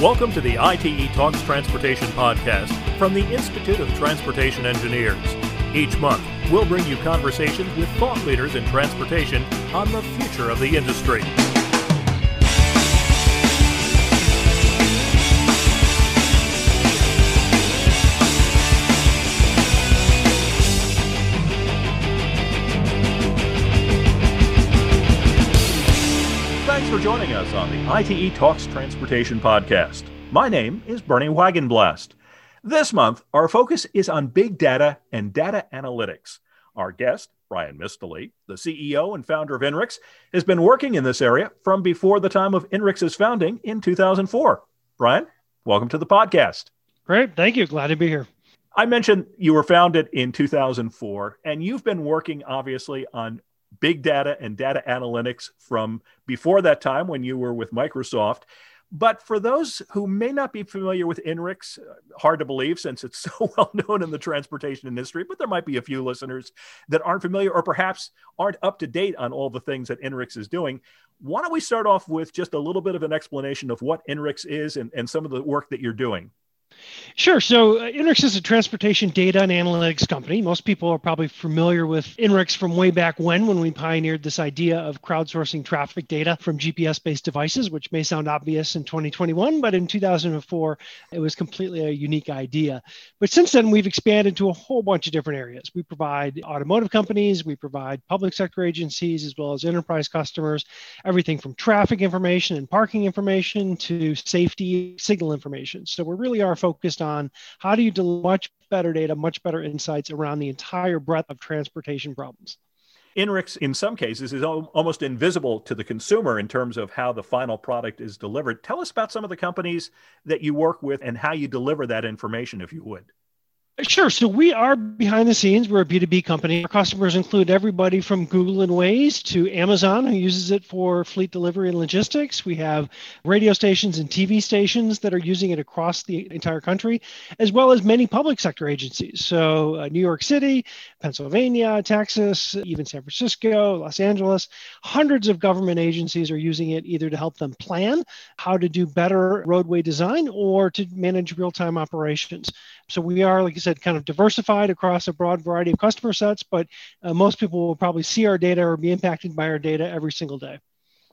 Welcome to the ITE Talks Transportation podcast from the Institute of Transportation Engineers. Each month, we'll bring you conversations with thought leaders in transportation on the future of the industry. Thanks for joining us on the ITE Talks Transportation podcast. My name is Bernie Wagenblast. This month, our focus is on big data and data analytics. Our guest, Bryan Mistele, the CEO and founder of INRIX, has been working in this area from before the time of INRIX's founding in 2004. Bryan, welcome to the podcast. Great. Thank you. Glad to be here. I mentioned you were founded in 2004, and you've been working obviously on big data and data analytics from before that time when you were with Microsoft. But for those who may not be familiar with INRIX, uh, hard to believe since it's so well known in the transportation industry, but there might be a few listeners that aren't familiar or perhaps aren't up to date on all the things that INRIX is doing. Why don't we start off with just a little bit of an explanation of what INRIX is and, and some of the work that you're doing? Sure. So, uh, INRIX is a transportation data and analytics company. Most people are probably familiar with INRIX from way back when, when we pioneered this idea of crowdsourcing traffic data from GPS based devices, which may sound obvious in 2021, but in 2004, it was completely a unique idea. But since then, we've expanded to a whole bunch of different areas. We provide automotive companies, we provide public sector agencies, as well as enterprise customers, everything from traffic information and parking information to safety signal information. So, we really are focused on how do you deliver much better data, much better insights around the entire breadth of transportation problems. INRIX, in some cases, is almost invisible to the consumer in terms of how the final product is delivered. Tell us about some of the companies that you work with and how you deliver that information, if you would. Sure. So we are behind the scenes. We're a B2B company. Our customers include everybody from Google and Waze to Amazon, who uses it for fleet delivery and logistics. We have radio stations and TV stations that are using it across the entire country, as well as many public sector agencies. So uh, New York City, Pennsylvania, Texas, even San Francisco, Los Angeles. Hundreds of government agencies are using it either to help them plan how to do better roadway design or to manage real time operations. So we are, like said, kind of diversified across a broad variety of customer sets, but uh, most people will probably see our data or be impacted by our data every single day.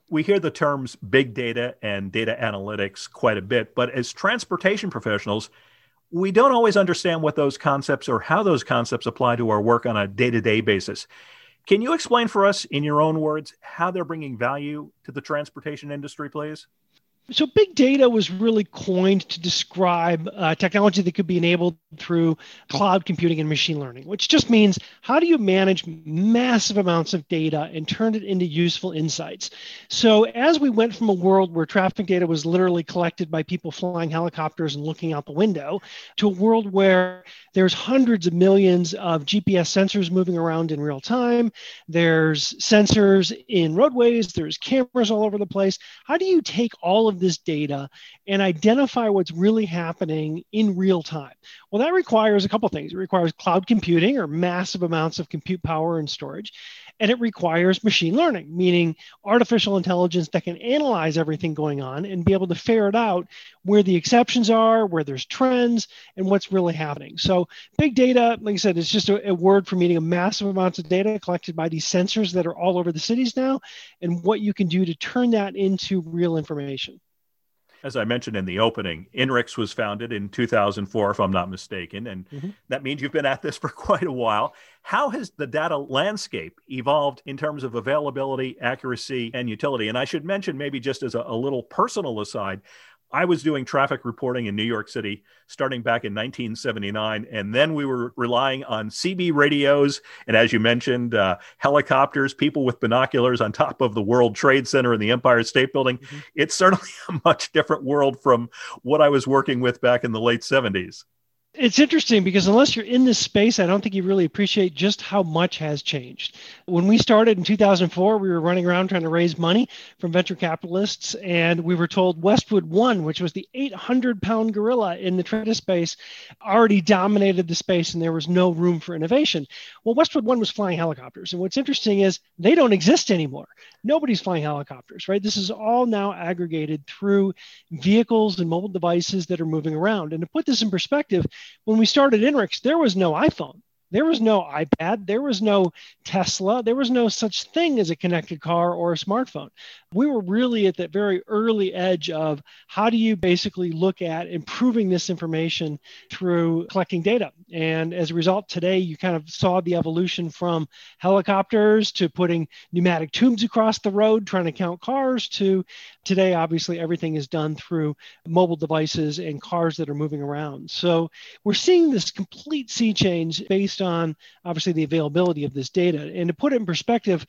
We hear the terms big data and data analytics quite a bit, but as transportation professionals, we don't always understand what those concepts or how those concepts apply to our work on a day to day basis. Can you explain for us, in your own words, how they're bringing value to the transportation industry, please? So, big data was really coined to describe uh, technology that could be enabled through cloud computing and machine learning, which just means how do you manage massive amounts of data and turn it into useful insights? So, as we went from a world where traffic data was literally collected by people flying helicopters and looking out the window to a world where there's hundreds of millions of GPS sensors moving around in real time, there's sensors in roadways, there's cameras all over the place. How do you take all of of this data and identify what's really happening in real time? Well, that requires a couple things. It requires cloud computing or massive amounts of compute power and storage. And it requires machine learning, meaning artificial intelligence that can analyze everything going on and be able to ferret out where the exceptions are, where there's trends, and what's really happening. So, big data, like I said, it's just a, a word for meaning a massive amounts of data collected by these sensors that are all over the cities now, and what you can do to turn that into real information as I mentioned in the opening, INRIX was founded in 2004, if I'm not mistaken. And mm-hmm. that means you've been at this for quite a while. How has the data landscape evolved in terms of availability, accuracy, and utility? And I should mention, maybe just as a, a little personal aside, I was doing traffic reporting in New York City starting back in 1979. And then we were relying on CB radios. And as you mentioned, uh, helicopters, people with binoculars on top of the World Trade Center and the Empire State Building. Mm-hmm. It's certainly a much different world from what I was working with back in the late 70s. It's interesting because unless you're in this space, I don't think you really appreciate just how much has changed. When we started in 2004, we were running around trying to raise money from venture capitalists, and we were told Westwood One, which was the 800 pound gorilla in the trade space, already dominated the space and there was no room for innovation. Well, Westwood One was flying helicopters. And what's interesting is they don't exist anymore. Nobody's flying helicopters, right? This is all now aggregated through vehicles and mobile devices that are moving around. And to put this in perspective, when we started INRIX, there was no iPhone. There was no iPad. There was no Tesla. There was no such thing as a connected car or a smartphone. We were really at that very early edge of how do you basically look at improving this information through collecting data. And as a result, today you kind of saw the evolution from helicopters to putting pneumatic tubes across the road, trying to count cars, to today, obviously, everything is done through mobile devices and cars that are moving around. So we're seeing this complete sea change based on obviously the availability of this data. And to put it in perspective,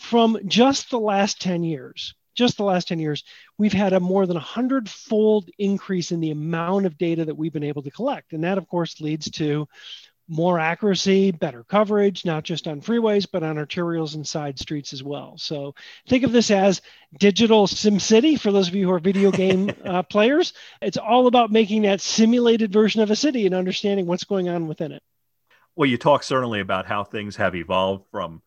from just the last 10 years, just the last 10 years, we've had a more than 100 fold increase in the amount of data that we've been able to collect. And that, of course, leads to more accuracy, better coverage, not just on freeways, but on arterials and side streets as well. So think of this as digital SimCity for those of you who are video game uh, players. It's all about making that simulated version of a city and understanding what's going on within it. Well, you talk certainly about how things have evolved from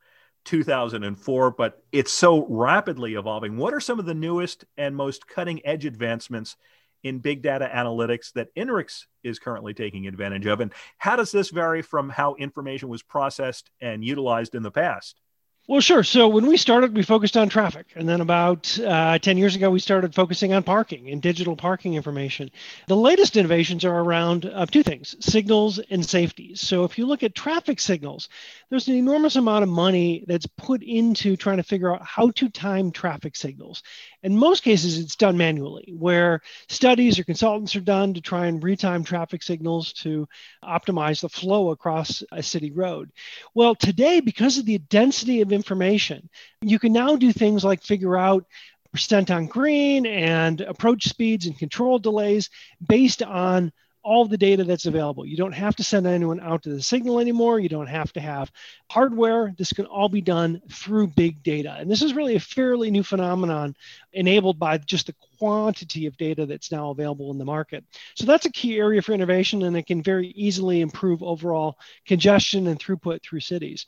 2004, but it's so rapidly evolving. What are some of the newest and most cutting edge advancements in big data analytics that INRIX is currently taking advantage of? And how does this vary from how information was processed and utilized in the past? Well, sure. So when we started, we focused on traffic. And then about uh, 10 years ago, we started focusing on parking and digital parking information. The latest innovations are around uh, two things signals and safety. So if you look at traffic signals, there's an enormous amount of money that's put into trying to figure out how to time traffic signals. In most cases, it's done manually, where studies or consultants are done to try and retime traffic signals to optimize the flow across a city road. Well, today, because of the density of information, you can now do things like figure out percent on green and approach speeds and control delays based on all the data that's available. You don't have to send anyone out to the signal anymore. You don't have to have hardware. This can all be done through big data. And this is really a fairly new phenomenon enabled by just the quantity of data that's now available in the market. So that's a key area for innovation, and it can very easily improve overall congestion and throughput through cities.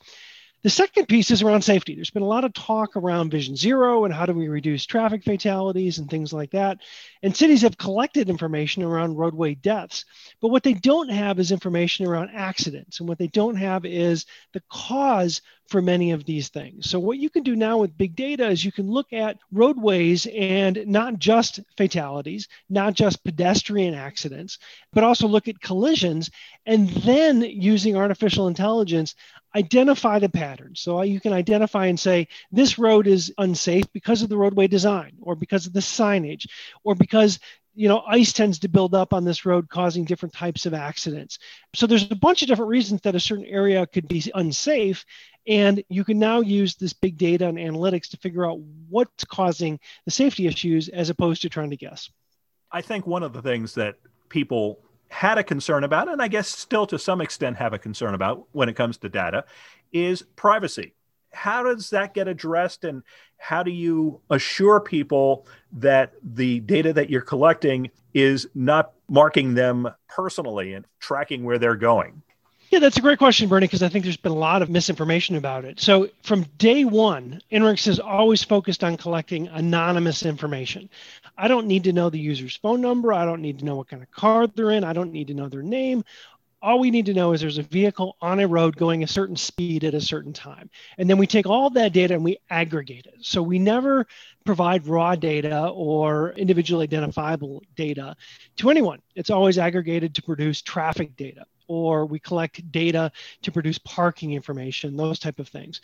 The second piece is around safety. There's been a lot of talk around Vision Zero and how do we reduce traffic fatalities and things like that. And cities have collected information around roadway deaths. But what they don't have is information around accidents. And what they don't have is the cause for many of these things. So, what you can do now with big data is you can look at roadways and not just fatalities, not just pedestrian accidents, but also look at collisions. And then using artificial intelligence, identify the patterns. So you can identify and say, this road is unsafe because of the roadway design, or because of the signage, or because you know ice tends to build up on this road causing different types of accidents so there's a bunch of different reasons that a certain area could be unsafe and you can now use this big data and analytics to figure out what's causing the safety issues as opposed to trying to guess i think one of the things that people had a concern about, and I guess still to some extent have a concern about when it comes to data, is privacy. How does that get addressed, and how do you assure people that the data that you're collecting is not marking them personally and tracking where they're going? Yeah, that's a great question, Bernie, because I think there's been a lot of misinformation about it. So, from day one, INRIX has always focused on collecting anonymous information. I don't need to know the user's phone number. I don't need to know what kind of car they're in. I don't need to know their name. All we need to know is there's a vehicle on a road going a certain speed at a certain time. And then we take all that data and we aggregate it. So we never provide raw data or individually identifiable data to anyone. It's always aggregated to produce traffic data. Or we collect data to produce parking information, those type of things.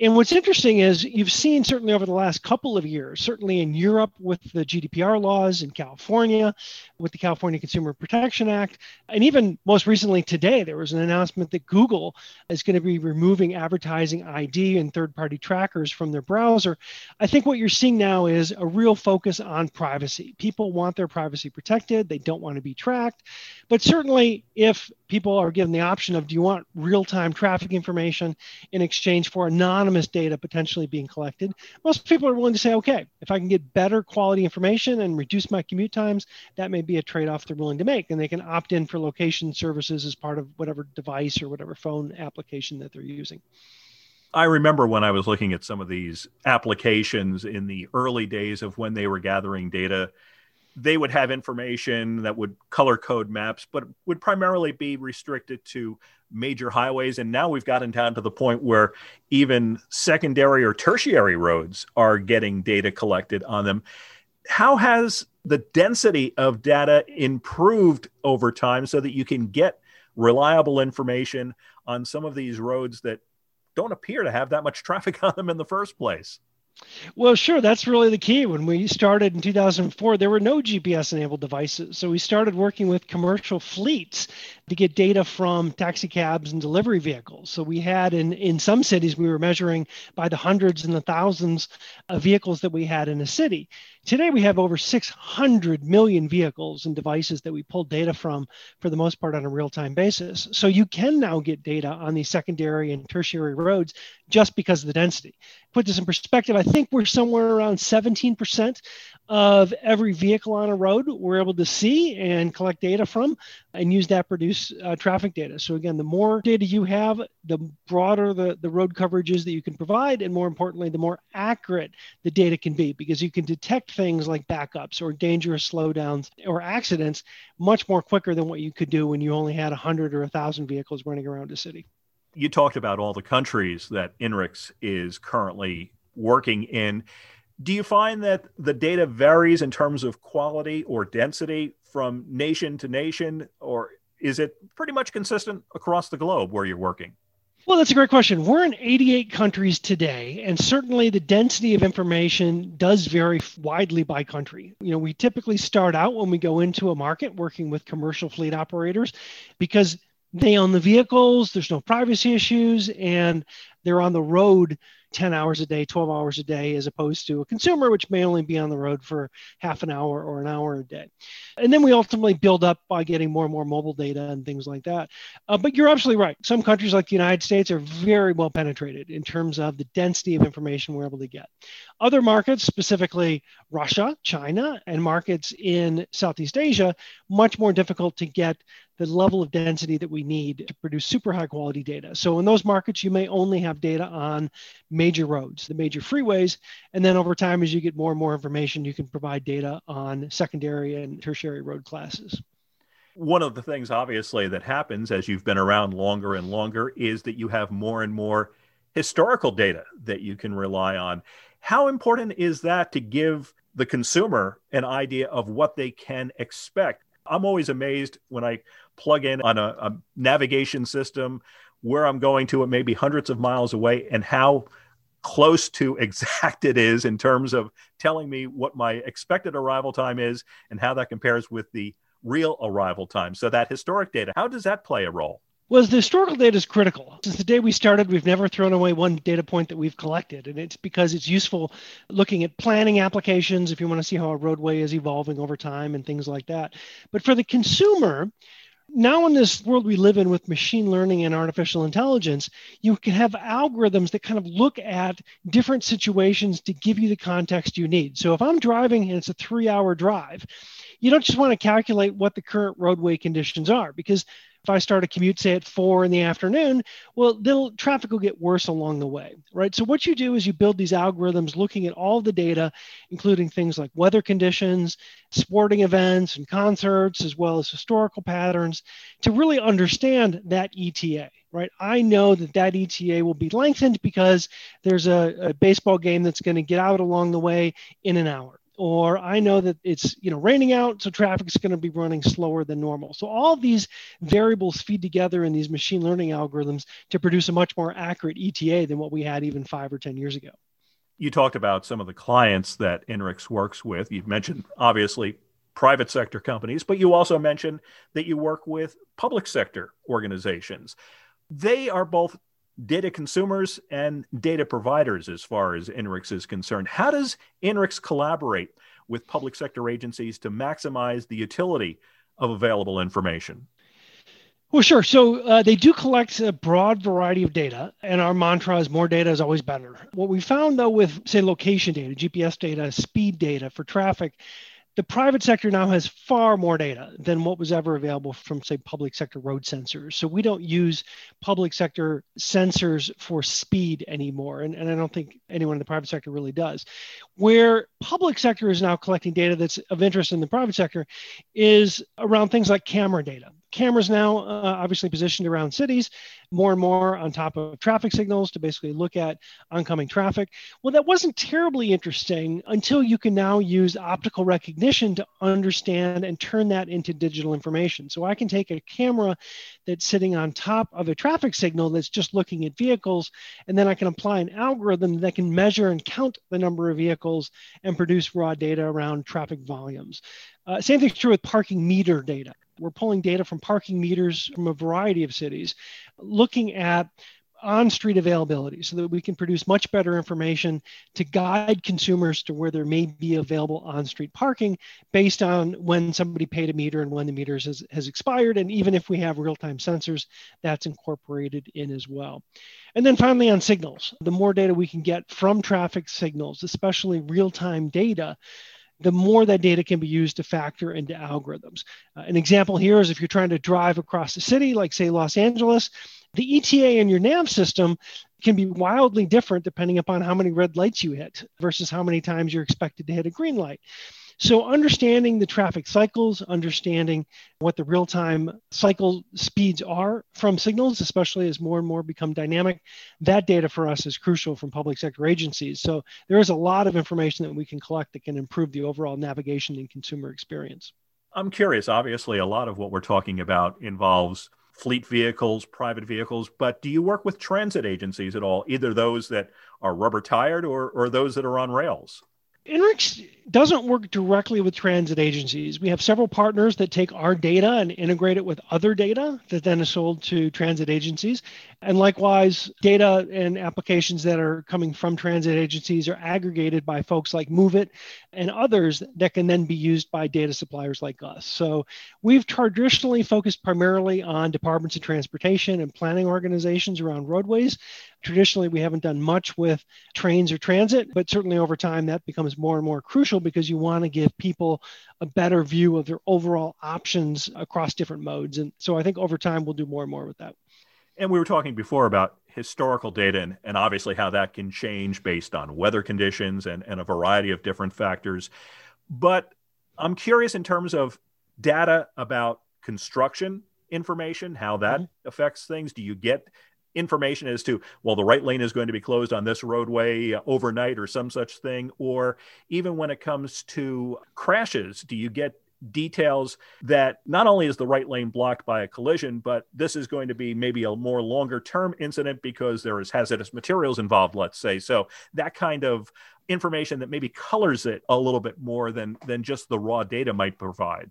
And what's interesting is you've seen certainly over the last couple of years, certainly in Europe with the GDPR laws, in California with the California Consumer Protection Act, and even most recently today, there was an announcement that Google is going to be removing advertising ID and third party trackers from their browser. I think what you're seeing now is a real focus on privacy. People want their privacy protected, they don't want to be tracked. But certainly, if people are given the option of do you want real time traffic information in exchange for anonymous data potentially being collected, most people are willing to say, okay, if I can get better quality information and reduce my commute times, that may be a trade off they're willing to make. And they can opt in for location services as part of whatever device or whatever phone application that they're using. I remember when I was looking at some of these applications in the early days of when they were gathering data they would have information that would color code maps, but would primarily be restricted to major highways. And now we've gotten down to the point where even secondary or tertiary roads are getting data collected on them. How has the density of data improved over time so that you can get reliable information on some of these roads that don't appear to have that much traffic on them in the first place? Well, sure. That's really the key. When we started in 2004, there were no GPS enabled devices. So we started working with commercial fleets to get data from taxi cabs and delivery vehicles. So we had in, in some cities, we were measuring by the hundreds and the thousands of vehicles that we had in a city. Today, we have over 600 million vehicles and devices that we pull data from for the most part on a real time basis. So you can now get data on these secondary and tertiary roads just because of the density. Put this in perspective, I think we're somewhere around 17% of every vehicle on a road we're able to see and collect data from and use that produce uh, traffic data. So again the more data you have the broader the, the road coverage is that you can provide and more importantly the more accurate the data can be because you can detect things like backups or dangerous slowdowns or accidents much more quicker than what you could do when you only had 100 or 1000 vehicles running around a city. You talked about all the countries that INRIX is currently working in do you find that the data varies in terms of quality or density from nation to nation, or is it pretty much consistent across the globe where you're working? Well, that's a great question. We're in 88 countries today, and certainly the density of information does vary widely by country. You know, we typically start out when we go into a market working with commercial fleet operators because they own the vehicles, there's no privacy issues, and they're on the road 10 hours a day, 12 hours a day, as opposed to a consumer, which may only be on the road for half an hour or an hour a day. And then we ultimately build up by getting more and more mobile data and things like that. Uh, but you're absolutely right. Some countries like the United States are very well penetrated in terms of the density of information we're able to get. Other markets, specifically Russia, China, and markets in Southeast Asia, much more difficult to get the level of density that we need to produce super high quality data. So in those markets, you may only have data on major roads, the major freeways. And then over time, as you get more and more information, you can provide data on secondary and tertiary road classes. One of the things, obviously, that happens as you've been around longer and longer is that you have more and more historical data that you can rely on. How important is that to give the consumer an idea of what they can expect? I'm always amazed when I plug in on a, a navigation system where I'm going to. It may be hundreds of miles away, and how close to exact it is in terms of telling me what my expected arrival time is and how that compares with the real arrival time. So that historic data, how does that play a role? Well, the historical data is critical. Since the day we started, we've never thrown away one data point that we've collected. And it's because it's useful looking at planning applications if you want to see how a roadway is evolving over time and things like that. But for the consumer, now in this world we live in with machine learning and artificial intelligence you can have algorithms that kind of look at different situations to give you the context you need so if i'm driving and it's a three hour drive you don't just want to calculate what the current roadway conditions are because if I start a commute, say at four in the afternoon, well, the traffic will get worse along the way, right? So what you do is you build these algorithms looking at all the data, including things like weather conditions, sporting events and concerts, as well as historical patterns, to really understand that ETA right? I know that that ETA will be lengthened because there's a, a baseball game that's going to get out along the way in an hour or I know that it's you know raining out, so traffic is going to be running slower than normal. So all these variables feed together in these machine learning algorithms to produce a much more accurate ETA than what we had even five or ten years ago. You talked about some of the clients that INRIX works with. You've mentioned obviously private sector companies, but you also mentioned that you work with public sector organizations. They are both data consumers and data providers as far as INRIX is concerned. How does INRIX collaborate with public sector agencies to maximize the utility of available information? Well, sure. So uh, they do collect a broad variety of data, and our mantra is more data is always better. What we found, though, with, say, location data, GPS data, speed data for traffic, the private sector now has far more data than what was ever available from, say, public sector road sensors. So we don't use public sector sensors for speed anymore. And, and I don't think anyone in the private sector really does. Where public sector is now collecting data that's of interest in the private sector is around things like camera data cameras now uh, obviously positioned around cities more and more on top of traffic signals to basically look at oncoming traffic. Well that wasn't terribly interesting until you can now use optical recognition to understand and turn that into digital information. So i can take a camera that's sitting on top of a traffic signal that's just looking at vehicles and then i can apply an algorithm that can measure and count the number of vehicles and produce raw data around traffic volumes. Uh, same thing's true with parking meter data we're pulling data from parking meters from a variety of cities, looking at on street availability so that we can produce much better information to guide consumers to where there may be available on street parking based on when somebody paid a meter and when the meters has, has expired. And even if we have real time sensors, that's incorporated in as well. And then finally, on signals, the more data we can get from traffic signals, especially real time data, the more that data can be used to factor into algorithms. Uh, an example here is if you're trying to drive across the city, like say Los Angeles, the ETA in your nav system can be wildly different depending upon how many red lights you hit versus how many times you're expected to hit a green light. So, understanding the traffic cycles, understanding what the real time cycle speeds are from signals, especially as more and more become dynamic, that data for us is crucial from public sector agencies. So, there is a lot of information that we can collect that can improve the overall navigation and consumer experience. I'm curious. Obviously, a lot of what we're talking about involves fleet vehicles, private vehicles, but do you work with transit agencies at all, either those that are rubber tired or, or those that are on rails? INRIX doesn't work directly with transit agencies. We have several partners that take our data and integrate it with other data that then is sold to transit agencies. And likewise, data and applications that are coming from transit agencies are aggregated by folks like Moovit and others that can then be used by data suppliers like us. So we've traditionally focused primarily on departments of transportation and planning organizations around roadways. Traditionally, we haven't done much with trains or transit, but certainly over time that becomes more and more crucial because you want to give people a better view of their overall options across different modes. And so I think over time we'll do more and more with that. And we were talking before about historical data and, and obviously how that can change based on weather conditions and, and a variety of different factors. But I'm curious in terms of data about construction information, how that mm-hmm. affects things. Do you get information as to, well, the right lane is going to be closed on this roadway uh, overnight or some such thing? Or even when it comes to crashes, do you get details that not only is the right lane blocked by a collision, but this is going to be maybe a more longer term incident because there is hazardous materials involved, let's say. So that kind of information that maybe colors it a little bit more than than just the raw data might provide.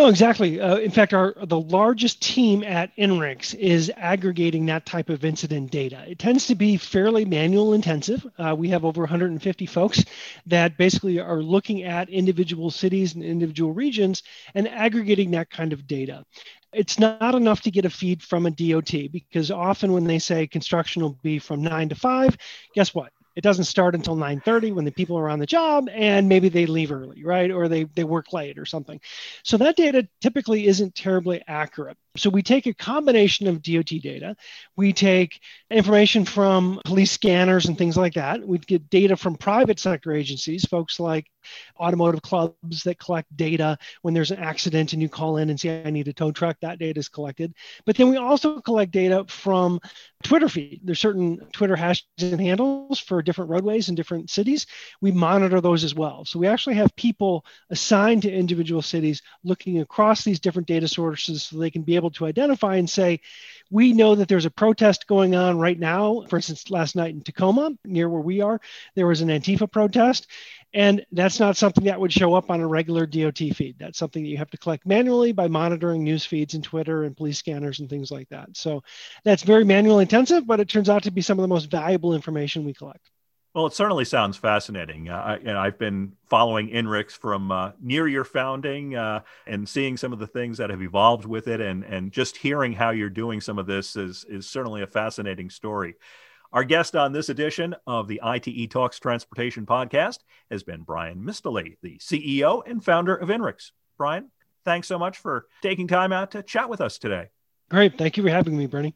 No, exactly. Uh, in fact, our the largest team at INRIX is aggregating that type of incident data. It tends to be fairly manual intensive. Uh, we have over 150 folks that basically are looking at individual cities and individual regions and aggregating that kind of data. It's not enough to get a feed from a DOT because often when they say construction will be from nine to five, guess what? It doesn't start until 9.30 when the people are on the job and maybe they leave early right? Or they, they work late or something. So that data typically isn't terribly accurate So we take a combination of DOT data. We take information from police scanners and things like that. We get data from private sector agencies, folks like automotive clubs that collect data when there's an accident and you call in and say, I need a tow truck. That data is collected. But then we also collect data from Twitter feed. There's certain Twitter hashtags and handles for different roadways in different cities. We monitor those as well. So we actually have people assigned to individual cities looking across these different data sources so they can be able to identify and say, we know that there's a protest going on right now. For instance, last night in Tacoma, near where we are, there was an Antifa protest. And that's not something that would show up on a regular DOT feed. That's something that you have to collect manually by monitoring news feeds and Twitter and police scanners and things like that. So that's very manual intensive, but it turns out to be some of the most valuable information we collect. Well, it certainly sounds fascinating. Uh, I've been following INRIX from uh, near your founding uh, and seeing some of the things that have evolved with it, and and just hearing how you're doing some of this is is certainly a fascinating story. Our guest on this edition of the ITE Talks Transportation podcast has been Bryan Mistele, the CEO and founder of INRIX. Bryan, thanks so much for taking time out to chat with us today. Great. Thank you for having me, Bernie.